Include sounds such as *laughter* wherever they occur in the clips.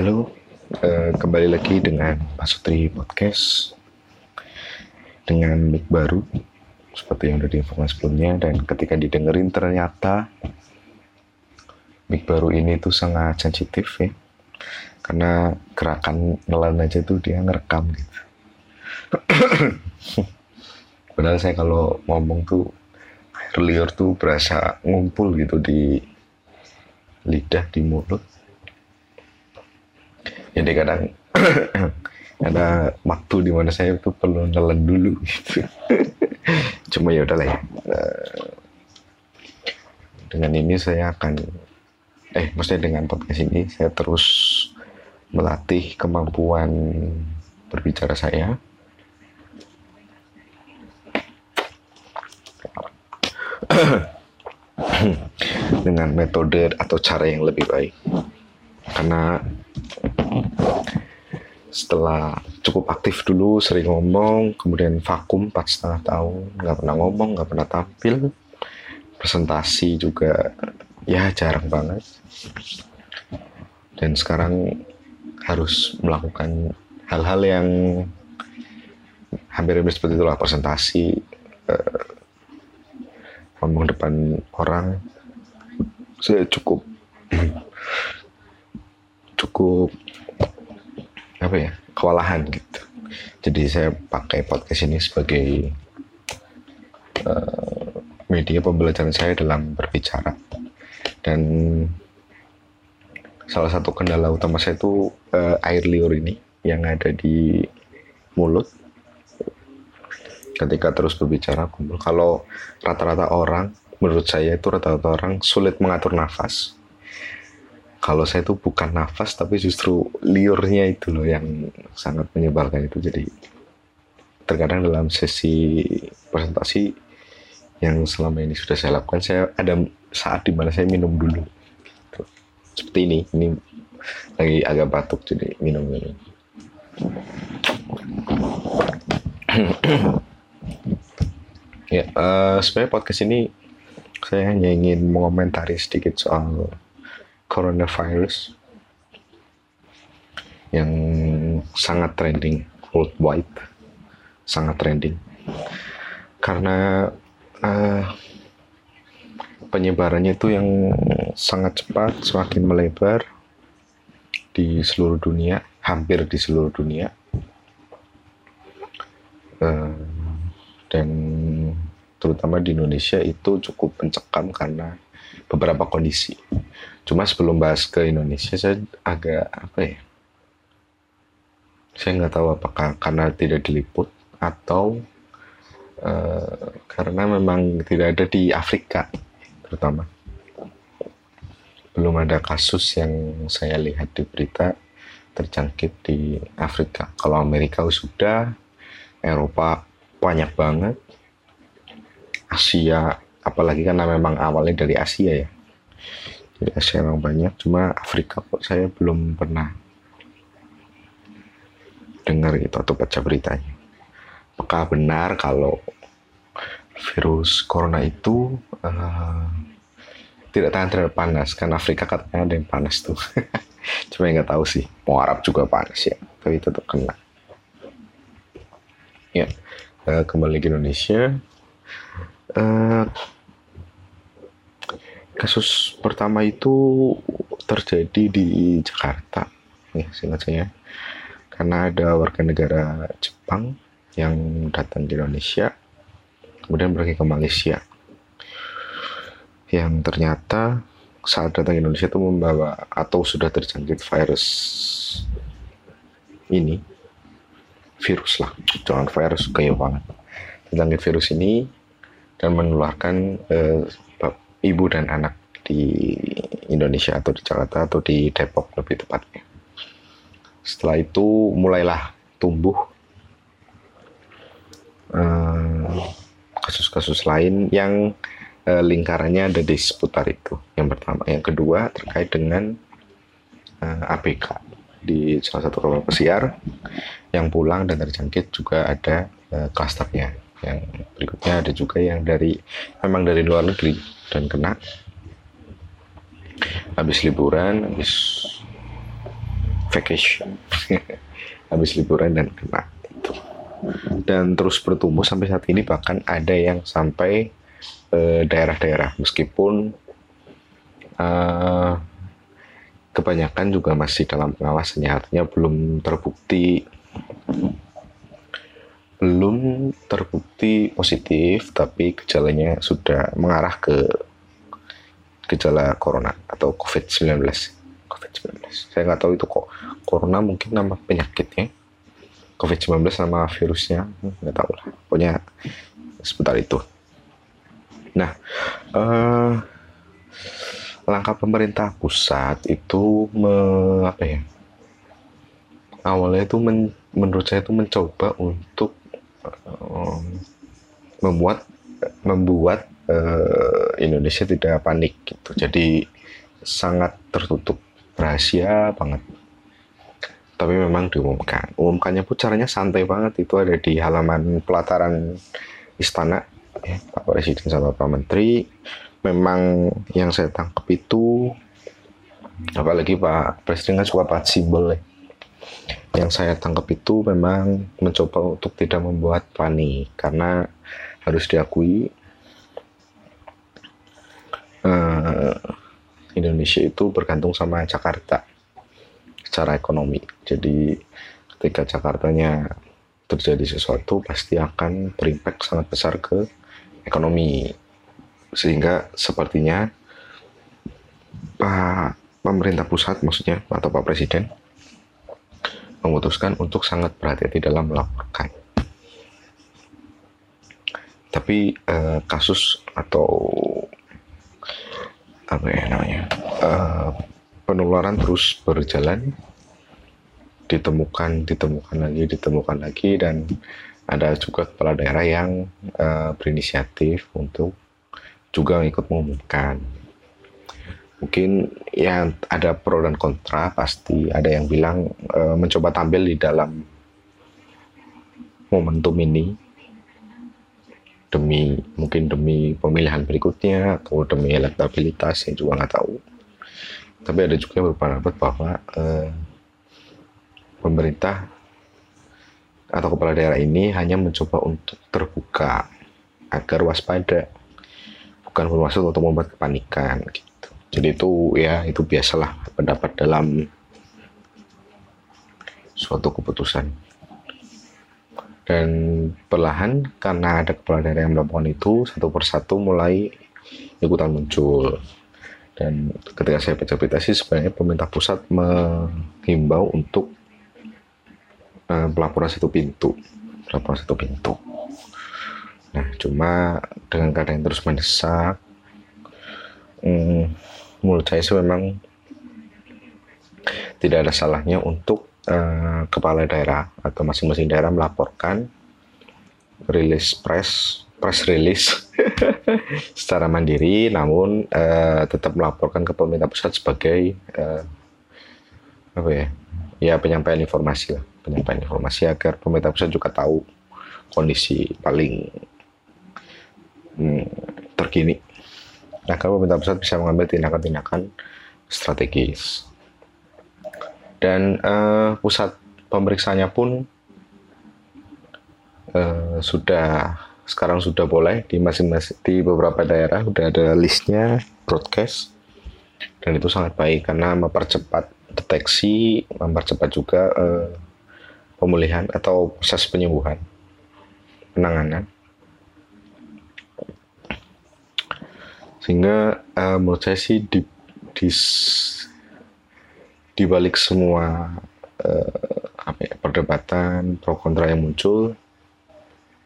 Halo, eh, kembali lagi dengan Pak Sutri Podcast. Dengan mic baru seperti yang udah diinformasi sebelumnya dan ketika didengerin ternyata mic baru ini tuh sangat sensitif ya. Karena gerakan nelan aja tuh dia ngerekam gitu. *coughs* Padahal saya kalau ngomong tuh air liur tuh berasa ngumpul gitu di lidah di mulut jadi kadang *coughs* ada waktu di mana saya tuh perlu nelen dulu gitu. *laughs* Cuma ya udahlah ya. Eh, dengan ini saya akan eh maksudnya dengan podcast ini saya terus melatih kemampuan berbicara saya. *coughs* Dengan metode atau cara yang lebih baik. Karena setelah cukup aktif dulu sering ngomong kemudian vakum empat setengah tahun. Nggak pernah ngomong nggak pernah tampil. Presentasi juga ya jarang banget. Dan sekarang harus melakukan hal-hal yang hampir-hampir seperti itulah presentasi eh, ngomong depan orang. Saya cukup cukup apa ya kewalahan gitu. Jadi saya pakai podcast ini sebagai eh, media pembelajaran saya dalam berbicara. Dan salah satu kendala utama saya itu eh, air liur ini yang ada di mulut. Ketika terus berbicara kumpul kalau rata-rata orang menurut saya itu rata-rata orang sulit mengatur nafas kalau saya itu bukan nafas tapi justru liurnya itu loh yang sangat menyebalkan itu. Jadi terkadang dalam sesi presentasi yang selama ini sudah saya lakukan saya ada saat di mana saya minum dulu. Seperti ini. Ini lagi agak batuk jadi minum minum *clears throat* ya eh, sebenarnya podcast ini saya hanya ingin mengomentari sedikit soal coronavirus yang sangat trending worldwide, sangat trending karena eh, penyebarannya itu yang sangat cepat, semakin melebar di seluruh dunia, hampir di seluruh dunia, Eh, dan terutama di Indonesia itu cukup mencekam karena beberapa kondisi. Cuma sebelum bahas ke Indonesia saya agak apa ya? Saya nggak tahu apakah karena tidak diliput atau eh, karena memang tidak ada di Afrika terutama. Belum ada kasus yang saya lihat di berita terjangkit di Afrika. Kalau Amerika sudah, Eropa banyak banget, Asia apalagi karena memang awalnya dari Asia ya jadi Asia memang banyak. Cuma Afrika kok saya belum pernah dengar gitu atau baca beritanya. Apakah benar kalau virus corona itu eh, tidak tahan terhadap panas? Kan Afrika katanya ada yang panas tuh. *laughs* Cuma nggak tahu sih. Mau Arab juga panas ya tapi tetap kena. Ya eh, kembali ke Indonesia. Eh, kasus pertama itu terjadi di Jakarta, ya singkat saya, karena ada warga negara Jepang yang datang di Indonesia, kemudian pergi ke Malaysia, yang ternyata saat datang ke Indonesia itu membawa atau sudah terjangkit virus ini, virus lah, jangan virus kayak banget, terjangkit virus ini dan menularkan eh, ibu dan anak di Indonesia atau di Jakarta atau di Depok lebih tepatnya. Setelah itu mulailah tumbuh eh, kasus-kasus lain yang eh, lingkarannya ada di seputar itu. Yang pertama, yang kedua terkait dengan eh, ABK di salah satu kapal pesiar yang pulang dan terjangkit juga ada klasternya yang berikutnya ada juga yang dari memang dari luar negeri dan kena. Habis liburan habis vacation. *laughs* Habis liburan dan kena. Itu dan terus bertumbuh sampai saat ini bahkan ada yang sampai daerah daerah-daerah. Meskipun uh, kebanyakan juga masih dalam pengawasannya artinya belum terbukti belum terbukti positif tapi gejalanya sudah mengarah ke gejala corona atau COVID-19 COVID-19 saya nggak tahu itu kok corona mungkin nama penyakitnya. COVID-19 sama virusnya nggak tahu lah. Pokoknya sebentar itu. Nah uh, langkah pemerintah pusat itu me, apa ya? Awalnya itu men, menurut saya itu mencoba untuk membuat membuat uh, Indonesia tidak panik gitu. Jadi sangat tertutup rahasia banget. Tapi memang diumumkan. Umumkannya pun caranya santai banget. Itu ada di halaman pelataran istana ya, Pak Presiden sama Pak Menteri. Memang yang saya tangkap itu apalagi Pak Presiden kan suka banget simbol ya. yang saya tangkap itu memang mencoba untuk tidak membuat panik. Karena harus diakui uh, Indonesia itu bergantung sama Jakarta secara ekonomi jadi ketika Jakartanya terjadi sesuatu pasti akan berimpact sangat besar ke ekonomi sehingga sepertinya Pak pemerintah pusat maksudnya atau Pak Presiden memutuskan untuk sangat berhati-hati dalam melaporkan. Tapi eh, kasus atau apa ya namanya eh, penularan terus berjalan, ditemukan, ditemukan lagi, ditemukan lagi dan ada juga kepala daerah yang eh, berinisiatif untuk juga ikut mengumumkan. Mungkin ya ada pro dan kontra pasti. Ada yang bilang e, mencoba tampil di dalam momentum ini demi mungkin demi pemilihan berikutnya atau demi elektabilitas yang juga nggak tahu. Tapi ada juga yang berpendapat bahwa e, pemerintah atau kepala daerah ini hanya mencoba untuk terbuka agar waspada bukan bermaksud untuk membuat kepanikan gitu. Jadi itu ya itu biasalah pendapat dalam suatu keputusan. Dan perlahan karena ada kepala daerah yang melakukan itu satu persatu mulai ikutan muncul. Dan ketika saya baca berita sih sebenarnya pemerintah pusat menghimbau untuk uh, pelaporan satu pintu, pelaporan satu pintu. Nah, cuma dengan keadaan yang terus mendesak, hmm, menurut saya sih memang tidak ada salahnya untuk uh, kepala daerah atau masing-masing daerah melaporkan rilis press press release *laughs* secara mandiri, namun uh, tetap melaporkan ke pemerintah pusat sebagai uh, apa ya, ya penyampaian informasi lah, penyampaian informasi agar pemerintah pusat juga tahu kondisi paling hmm, terkini. Nah, pemerintah pusat bisa mengambil tindakan-tindakan strategis. Dan uh, pusat pemeriksaannya pun uh, sudah sekarang sudah boleh di masing-masing di beberapa daerah sudah ada listnya broadcast dan itu sangat baik karena mempercepat deteksi, mempercepat juga uh, pemulihan atau proses penyembuhan, penanganan. sehingga uh, menurut saya sih di di di balik semua uh, apa ya, perdebatan pro kontra yang muncul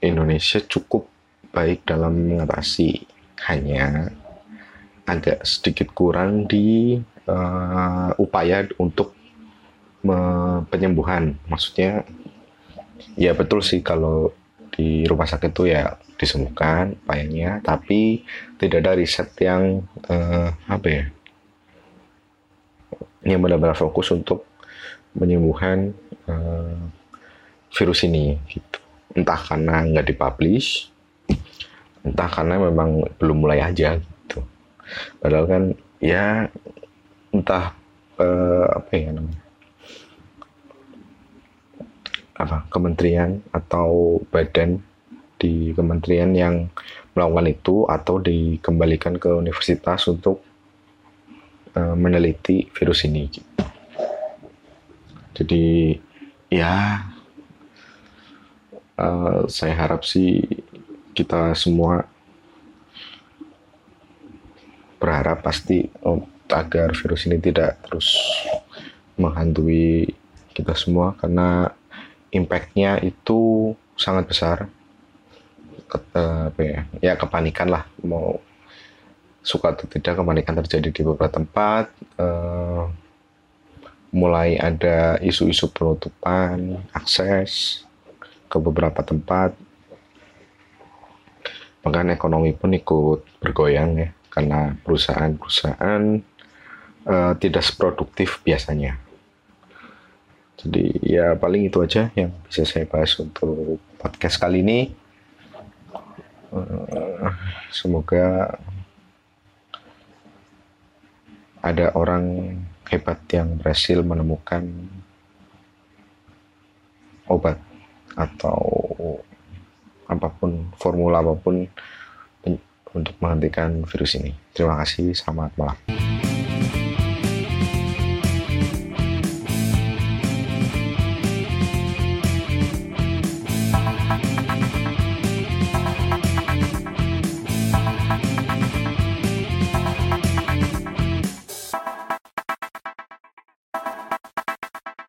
Indonesia cukup baik dalam mengatasi. Hanya agak sedikit kurang di uh, upaya untuk penyembuhan. Maksudnya ya betul sih kalau di rumah sakit itu ya disembuhkan upayanya tapi tidak ada riset yang uh, apa ya yang benar-benar fokus untuk penyembuhan uh, virus ini gitu. Entah karena nggak dipublish entah karena memang belum mulai aja gitu. Padahal kan ya entah uh, apa ya namanya apa kementerian atau badan di kementerian yang melakukan itu atau dikembalikan ke universitas untuk uh, meneliti virus ini. Jadi ya uh, saya harap sih kita semua berharap pasti oh, agar virus ini tidak terus menghantui kita semua karena impactnya itu sangat besar Ke, uh, apa ya, ya kepanikan lah mau suka atau tidak kepanikan terjadi di beberapa tempat uh, mulai ada isu-isu penutupan akses ke beberapa tempat bahkan ekonomi pun ikut bergoyang ya karena perusahaan-perusahaan uh, tidak seproduktif biasanya. Jadi ya paling itu aja yang bisa saya bahas untuk podcast kali ini. Uh, semoga ada orang hebat yang berhasil menemukan obat atau apa pun formula apa pun untuk menghentikan virus ini. Terima kasih, selamat malam.